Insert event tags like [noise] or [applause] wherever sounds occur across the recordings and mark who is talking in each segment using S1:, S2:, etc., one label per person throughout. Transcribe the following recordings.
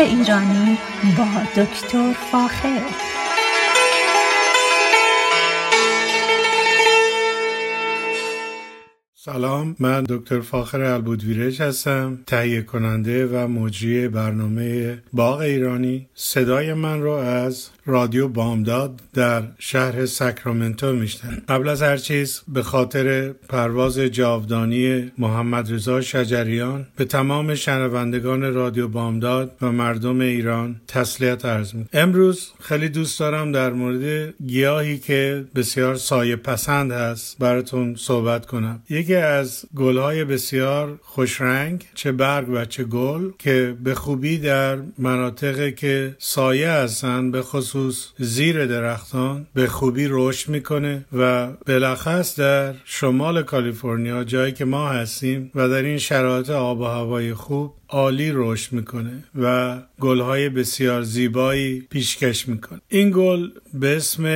S1: ایرانی با دکتر فاخر.
S2: سلام من دکتر فاخر البودویرج هستم تهیه کننده و مجری برنامه باغ ایرانی. صدای من رو از رادیو بامداد در شهر ساکرامنتو میشتن قبل از هر چیز به خاطر پرواز جاودانی محمد رضا شجریان به تمام شنوندگان رادیو بامداد و مردم ایران تسلیت عرض می امروز خیلی دوست دارم در مورد گیاهی که بسیار سایه پسند هست براتون صحبت کنم. یکی از گلهای بسیار خوشرنگ چه برگ و چه گل که به خوبی در مناطقی که سایه هستند به خصوص زیر درختان به خوبی رشد می‌کنه و بالاخص در شمال کالیفرنیا جایی که ما هستیم و در این شرایط آب و هوای خوب عالی رشد می‌کنه و گلهای بسیار زیبایی پیشکش می‌کنه. این گل به اسم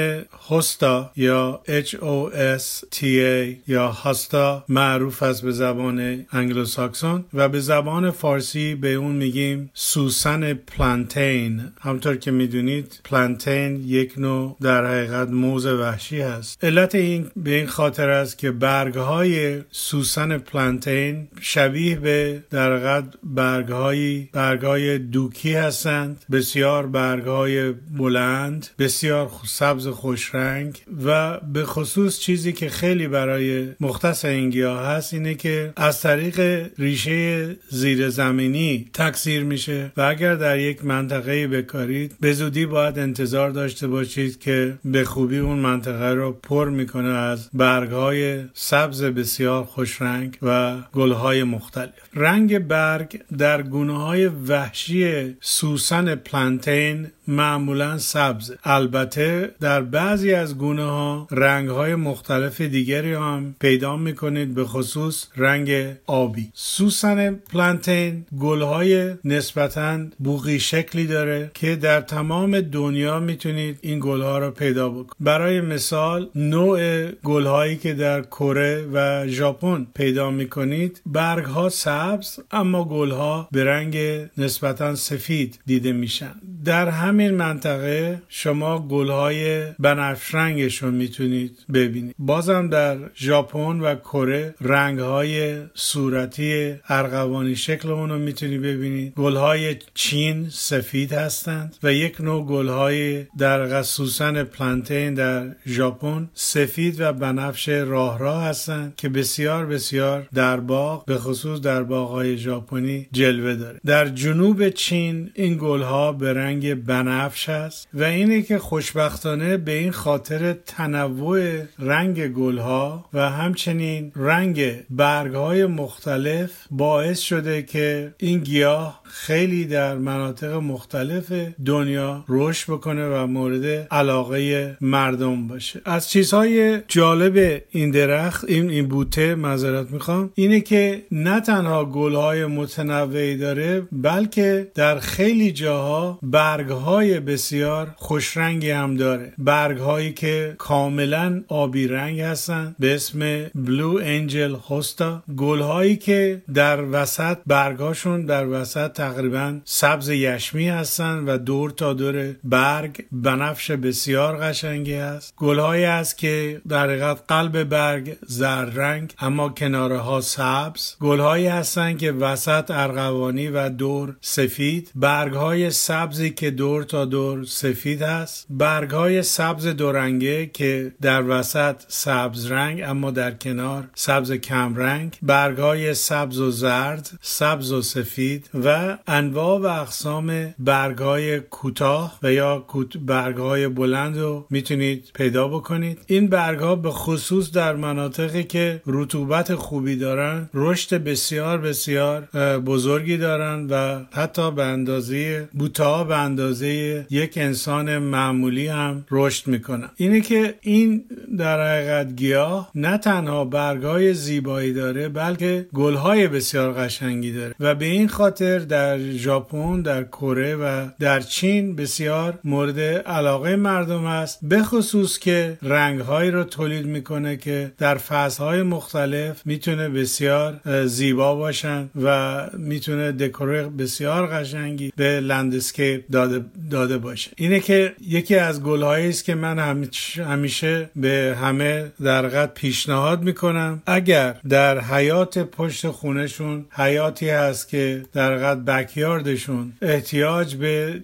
S2: هستا یا H O S T A یا هاستا معروف است به زبان انگلوساکسون و به زبان فارسی به اون میگیم سوسن پلانتین. همطور که می‌دونید پلانتین یک نوع در حقیقت موز وحشی هست. علت این به این خاطر است که برگهای سوسن پلانتین شبیه به در حقیقت برگهای برگهای دوکی هستند بسیار برگهای بلند بسیار سبز خوش رنگ و به خصوص چیزی که خیلی برای مختص این گیاه هست اینه که از طریق ریشه زیر زمینی تکثیر میشه و اگر در یک منطقه بکارید به زودی باید انتظار داشته باشید که به خوبی اون منطقه رو پر می‌کنه از برگهای سبز بسیار خوش رنگ و گلهای مختلف. رنگ برگ در گونه های وحشی سوسن پلانتین معمولا سبز. البته در بعضی از گونه ها رنگ های مختلف دیگری هم پیدا می‌کنید به خصوص رنگ آبی. سوسن پلانتین گل های نسبتا بوغی شکلی داره که در تمام دنیا می‌تونید این گل ها رو پیدا بکنید. برای مثال نوع گل هایی که در کره و ژاپن پیدا می‌کنید برگ ها سبز اما گل ها به رنگ نسبتا سفید دیده میشن. در همین منطقه شما گلهای بنفش رنگش رو می‌تونید ببینید. بازم در ژاپن و کره رنگهای صورتی ارغوانی شکل اون رو می‌تونید ببینید. گلهای چین سفید هستند و یک نوع گلهای در غسوسن پلانتین در ژاپن سفید و بنفش راه راه هستند که بسیار بسیار در باغ به خصوص در باغهای ژاپنی جلوه داره. در جنوب چین این گلها به رنگ بنفش هست و اینه که خوشبختانه به این خاطر تنوع رنگ گلها و همچنین رنگ برگهای مختلف باعث شده که این گیاه خیلی در مناطق مختلف دنیا رشد بکنه و مورد علاقه مردم باشه. از چیزهای جالب این درخت این این بوته معذرت می‌خوام اینه که نه تنها گلهای متنوعی داره بلکه در خیلی جاها برگهای بسیار خوش رنگی هم داره. برگهایی که کاملا آبی رنگ هستن. به اسم بلو انجل هوستا گلهایی که در وسط برگهاشون در وسط تقریبا سبز یشمی هستن و دور تا دور برگ بنفش بسیار قشنگی هست. گلهایی هست که در حقیقت قلب برگ زرد رنگ اما کناره ها سبز. گلهایی هستن که وسط ارغوانی و دور سفید. برگ های سبزی که دور تا دور سفید هست برگ های سبز دورنگه که در وسط سبز رنگ اما در کنار سبز کم رنگ برگ های سبز و زرد سبز و سفید و انواع و اقسام برگ های کوتاه و یا برگ های بلند رو می‌تونید پیدا بکنید. این برگ ها به خصوص در مناطقی که رطوبت خوبی دارن رشد بسیار بسیار بزرگی دارن و حتی به اندازه بوته به اندازه یک انسان معمولی هم رشد می‌کنن اینه که این در حقیقت گیاه نه تنها برگهای زیبایی داره بلکه گلهای بسیار قشنگی داره. و به این خاطر در ژاپن در کره و در چین بسیار مورد علاقه مردم است. به خصوص که رنگهایی رو تولید می‌کنه که در فصلهای مختلف می‌تونه بسیار زیبا باشن و می‌تونه دکور بسیار قشنگی به لندسکیپ داده, داده باشه. اینه که یکی از گلهایی است که من همیشه به همه در قد پیشنهاد می‌کنم. اگر در حیات پشت خونشون حیاتی هست که در قد بکیاردشون احتیاج به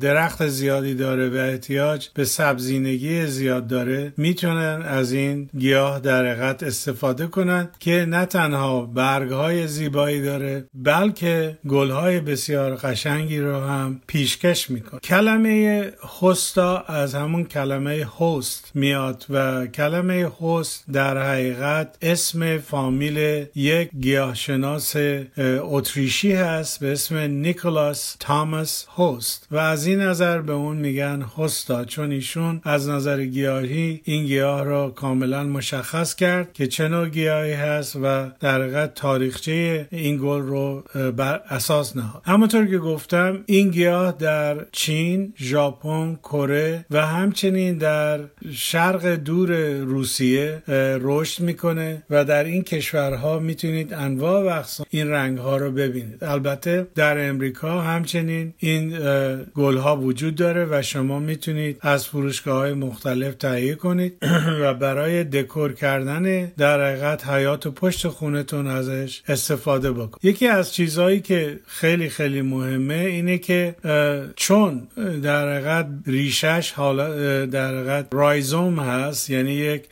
S2: درخت زیادی داره و احتیاج به سبزینگی زیاد داره می‌تونن از این گیاه در حقیقت استفاده کنن که نه تنها برگ های زیبایی داره بلکه گل های بسیار قشنگی رو هم پیشکش می‌کنه. کلمه هستا از همون کلمه هست میاد و کلمه هست در حقیقت اسم فامیل یک گیاهشناس اتریشی هست به اسم نیکولاس تاماس هست و از این نظر به اون میگن هستا چون ایشون از نظر گیاهی این گیاه را کاملا مشخص کرد که چه نوع گیاهی هست و در حقیقت تاریخچه این گل رو بر اساس نهاد. همونطور که گفتم این گیاه در چین، ژاپن، کره و همچنین در شرق دور روسیه رشد می‌کنه و در این کشورها می‌تونید انواع و اقسام این رنگ ها رو ببینید. البته در امریکا همچنین این گل ها وجود داره و شما می‌تونید از فروشگاه های مختلف تهیه کنید [clears throat] و برای دکور کردن در حقیقت حیات و پشت خونتون ازش استفاده بکن یکی از چیزهایی که خیلی خیلی مهمه اینه که چون در حقیقت ریشش حالا در حقیقت رایزوم هست یعنی یک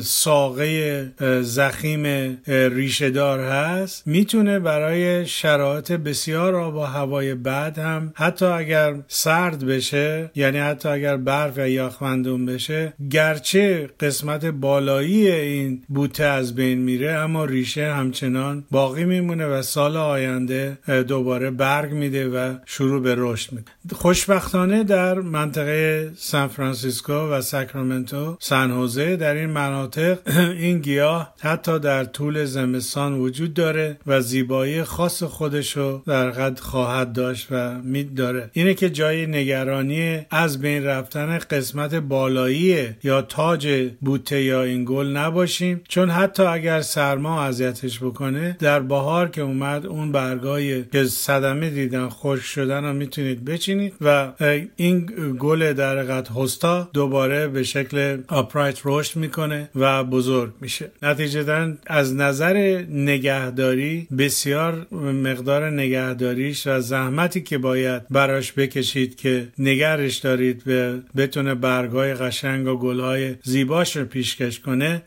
S2: ساقه زخیم ریشهدار هست می‌تونه برای شرایط بسیار آب و هوای بعد هم حتی اگر سرد بشه یعنی حتی اگر برف یا یخمندون بشه گرچه قسمت بالایی این بوته از بین میره اما ریشه همچنان باقی میمونه و سال آینده دوباره برگ میده و شروع به رشد میده خوشبختانه در منطقه سان فرانسیسکو و ساکرامنتو سن هوزه در این مناطق [clears throat] این گیاه حتی در طول زمستان وجود داره و زیبایی خاص خودشو در قد خواهد داشت و مید داره. اینه که جای نگرانی از بین رفتن قسمت بالایی یا تاج بوته یا این گل نباشیم چون حتی اگر سرما اذیتش بکنه در بهار که اومد اون برگای که صدمه دیدن خشک شدن رو می‌تونید بچینید و این گل در قد هستا دوباره به شکل آپرایت رشد می‌کنه و بزرگ میشه. نتیجه از نظر نگهداری بسیار مقدار نگهداریش و زحمتی که باید براش بکشید که نگرش دارید به بتونه برگای قشنگ و گلهای زیباش رو پیشکش کنه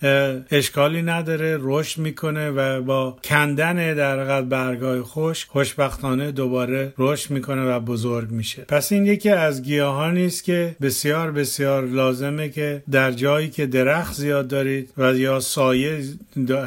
S2: اشکالی نداره رشد می‌کنه و با کندن در قد برگای خوش خوشبختانه دوباره رشد می‌کنه و بزرگ میشه. پس این یکی از گیاهانی است که بسیار بسیار لازمه که در جایی که درخت زیاد دارید و یا سایه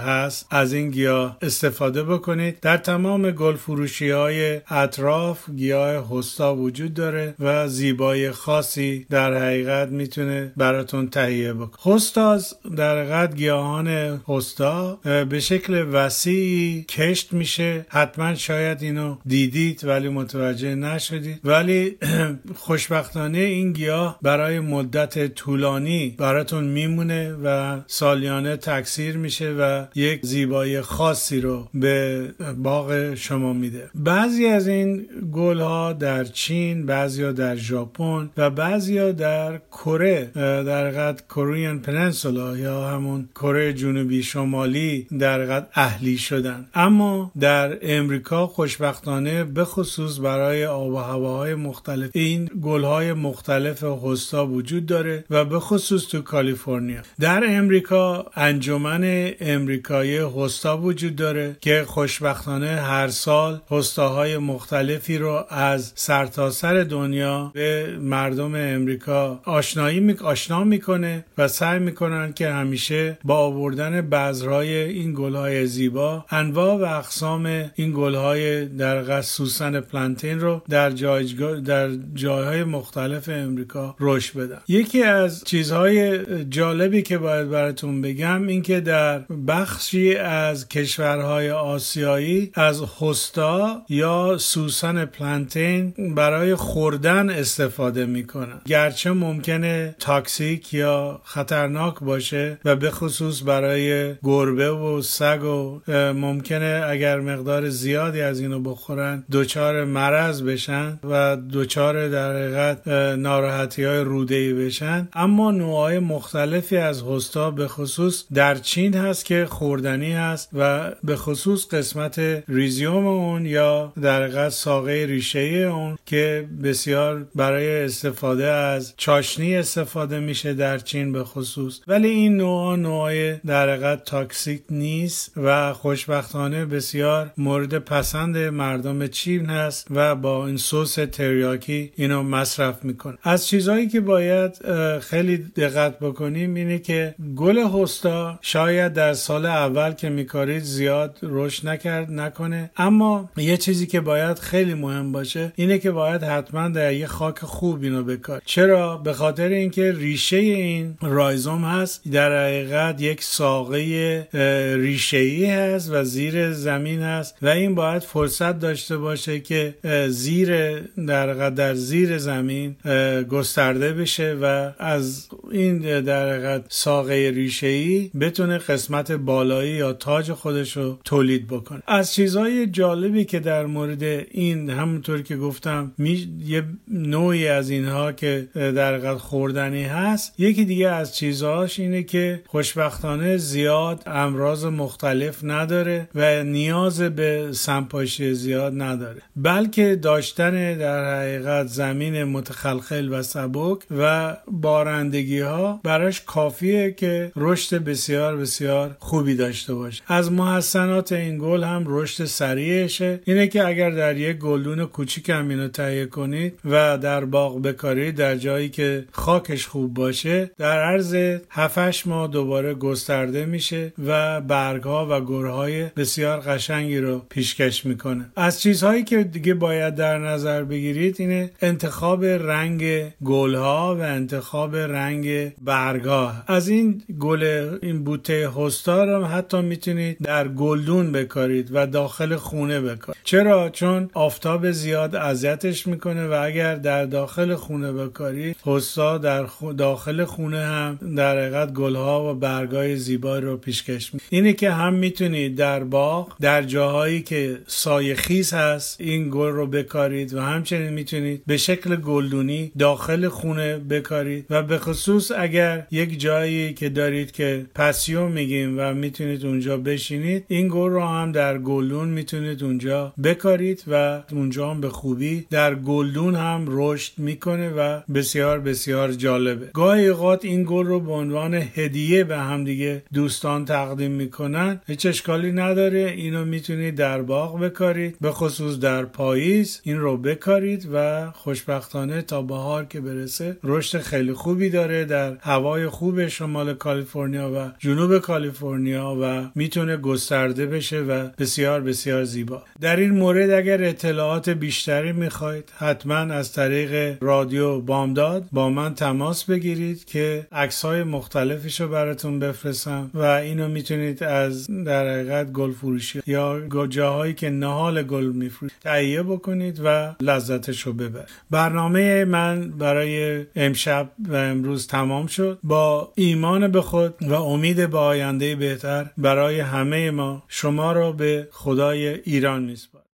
S2: هست از این گیاه استفاده بکنید. در تمام گل فروشی های اطراف گیاه هستا وجود داره و زیبایی خاصی در حقیقت می‌تونه براتون تهیه بکنه. هستاز در حقیقت گیاهان هستا به شکل وسیعی کشت میشه. حتما شاید اینو دیدید ولی متوجه نشدید ولی [clears throat] خوشبختانه این گیاه برای مدت طولانی براتون میمونه و سالیانه تکثیر میشه و یک زیبایی خاصی رو به باغ شما میده. بعضی از این گل ها در چین بعضی ها در ژاپن و بعضی ها در کره در قد کوریان پننسولا یا همون کره جنوبی شمالی در قد اهلی شدن. اما در امریکا خوشبختانه به خصوص برای آب و هواهای مختلف. این گل های مختلف هستا وجود داره و به خصوص تو کالیفرنیا. در امریکا انجمن امریکایی هستا وجود داره که خوشبختانه هر سال هستاهای مختلفی رو از سرتاسر سر دنیا به مردم امریکا آشنایی می... آشنا می‌کنه و سعی می‌کنن که همیشه با آوردن بذرهای این گلهای زیبا انواع و اقسام این گلهای در سوسن پلانتین رو در جای در جایهای مختلف امریکا رشد بدن. یکی از چیزهای جالبی که باید براتون بگم این که در بخشی از کشورهای آسیایی از هستا یا سوسن پلانتین برای خوردن استفاده می‌کنن. گرچه ممکنه تاکسیک یا خطرناک باشه و به خصوص برای گربه و سگ و ممکنه اگر مقدار زیادی از اینو بخورن دچار مرض بشن و دچار در حقیقت ناراحتی های روده بشن. اما نوعای مختلفی از هوستا به خصوص در چین هست که خوردنی هست و به خصوص قسمت rhizome اون یا در حقیقت ساقه ریشه اون که بسیار برای استفاده از چاشنی استفاده میشه در چین به خصوص. ولی این نوع نوع در حقیقت toxic نیست و خوشبختانه بسیار مورد پسند مردم چین هست و با این سس تریاکی اینو مصرف می‌کنه از چیزهایی که باید خیلی دقت بکنیم اینه که گل هستا شاید در سال اول که میکارید زیاد رشد نکرد نکنه. اما یه چیزی که باید خیلی مهم باشه اینه که باید حتما در یه خاک خوب اینو بکار. چرا؟ به خاطر اینکه ریشه این رایزوم هست در حقیقت یک ساقه ریشه ای هست و زیر زمین هست و این باید فرصت داشته باشه که زیر در در زیر زمین گسترده بشه و از این در ساقه ریشه ای بتونه قسمت بالایی یا تاج خودش رو تولید بکنه. از چیزهای جالبی که در مورد این همونطور که گفتم می... یه نوعی از اینها که در حقیقت خوردنی هست یکی دیگه از چیزهاش اینه که خوشبختانه زیاد امراض مختلف نداره و نیاز به سمپاشی زیاد نداره. بلکه داشتن حقیقت زمین متخلخل و سبک و بارندگی ها براش کافیه که رشد بسیار بسیار خوبی داشته باشه. از محسنات این گل هم رشد سریعشه. اینه که اگر در یک گلدون کوچیک هم اینو تهیه کنید و در باغ بکارید در جایی که خاکش خوب باشه در عرض 7 ماه دوباره گسترده میشه و برگ ها و گرهای بسیار قشنگی رو پیشکش می‌کنه. از چیزهایی که دیگه باید در نظر بگیرید اینه انتخاب رنگ گل ها و انتخاب رنگ برگا از این گل این بوته هستا رو حتی می‌تونید در گلدون بکارید و داخل خونه بکارید. چرا؟ چون آفتاب زیاد اذیتش می‌کنه و اگر در داخل خونه بکارید هستا در داخل خونه هم در حقیقت گلها و برگای زیبا رو پیشکش می اینه که هم می‌تونید در باغ در جاهایی که سایه خیز هست این گل رو بکارید و همچنین می‌تونید به شکل گلدونی داخل خونه بکارید و به خصوص اگر یک جایی که دارید که پسیو میگیم و می‌تونید اونجا بشینید این گل رو هم در گلدون می‌تونید اونجا بکارید و اونجا هم به خوبی در گلدون هم رشد می‌کنه و بسیار بسیار جالبه. گاهی اوقات این گل رو به عنوان هدیه به همدیگه دوستان تقدیم می‌کنن. هیچ اشکالی نداره. اینو می‌تونید در باغ بکارید. به خصوص در پاییز این رو بکارید. و خوشبختانه تا بهار که برسه رشد خیلی خوبی داره در هوای خوب شمال کالیفرنیا و جنوب کالیفرنیا و می‌تونه گسترده بشه و بسیار بسیار زیبا. در این مورد اگر اطلاعات بیشتری می‌خواید حتما از طریق رادیو بامداد با من تماس بگیرید که عکس های مختلفش رو براتون بفرستم و اینو می‌تونید از در حقیقت گل فروشی یا جاهایی که نهال گل میفروشید تهیه بکنید و لذتش رو ببرید برنامه من برای امشب و امروز تمام شد. با ایمان به خود و امید به آینده بهتر برای همه ما شما را به خدای ایران میسپارم.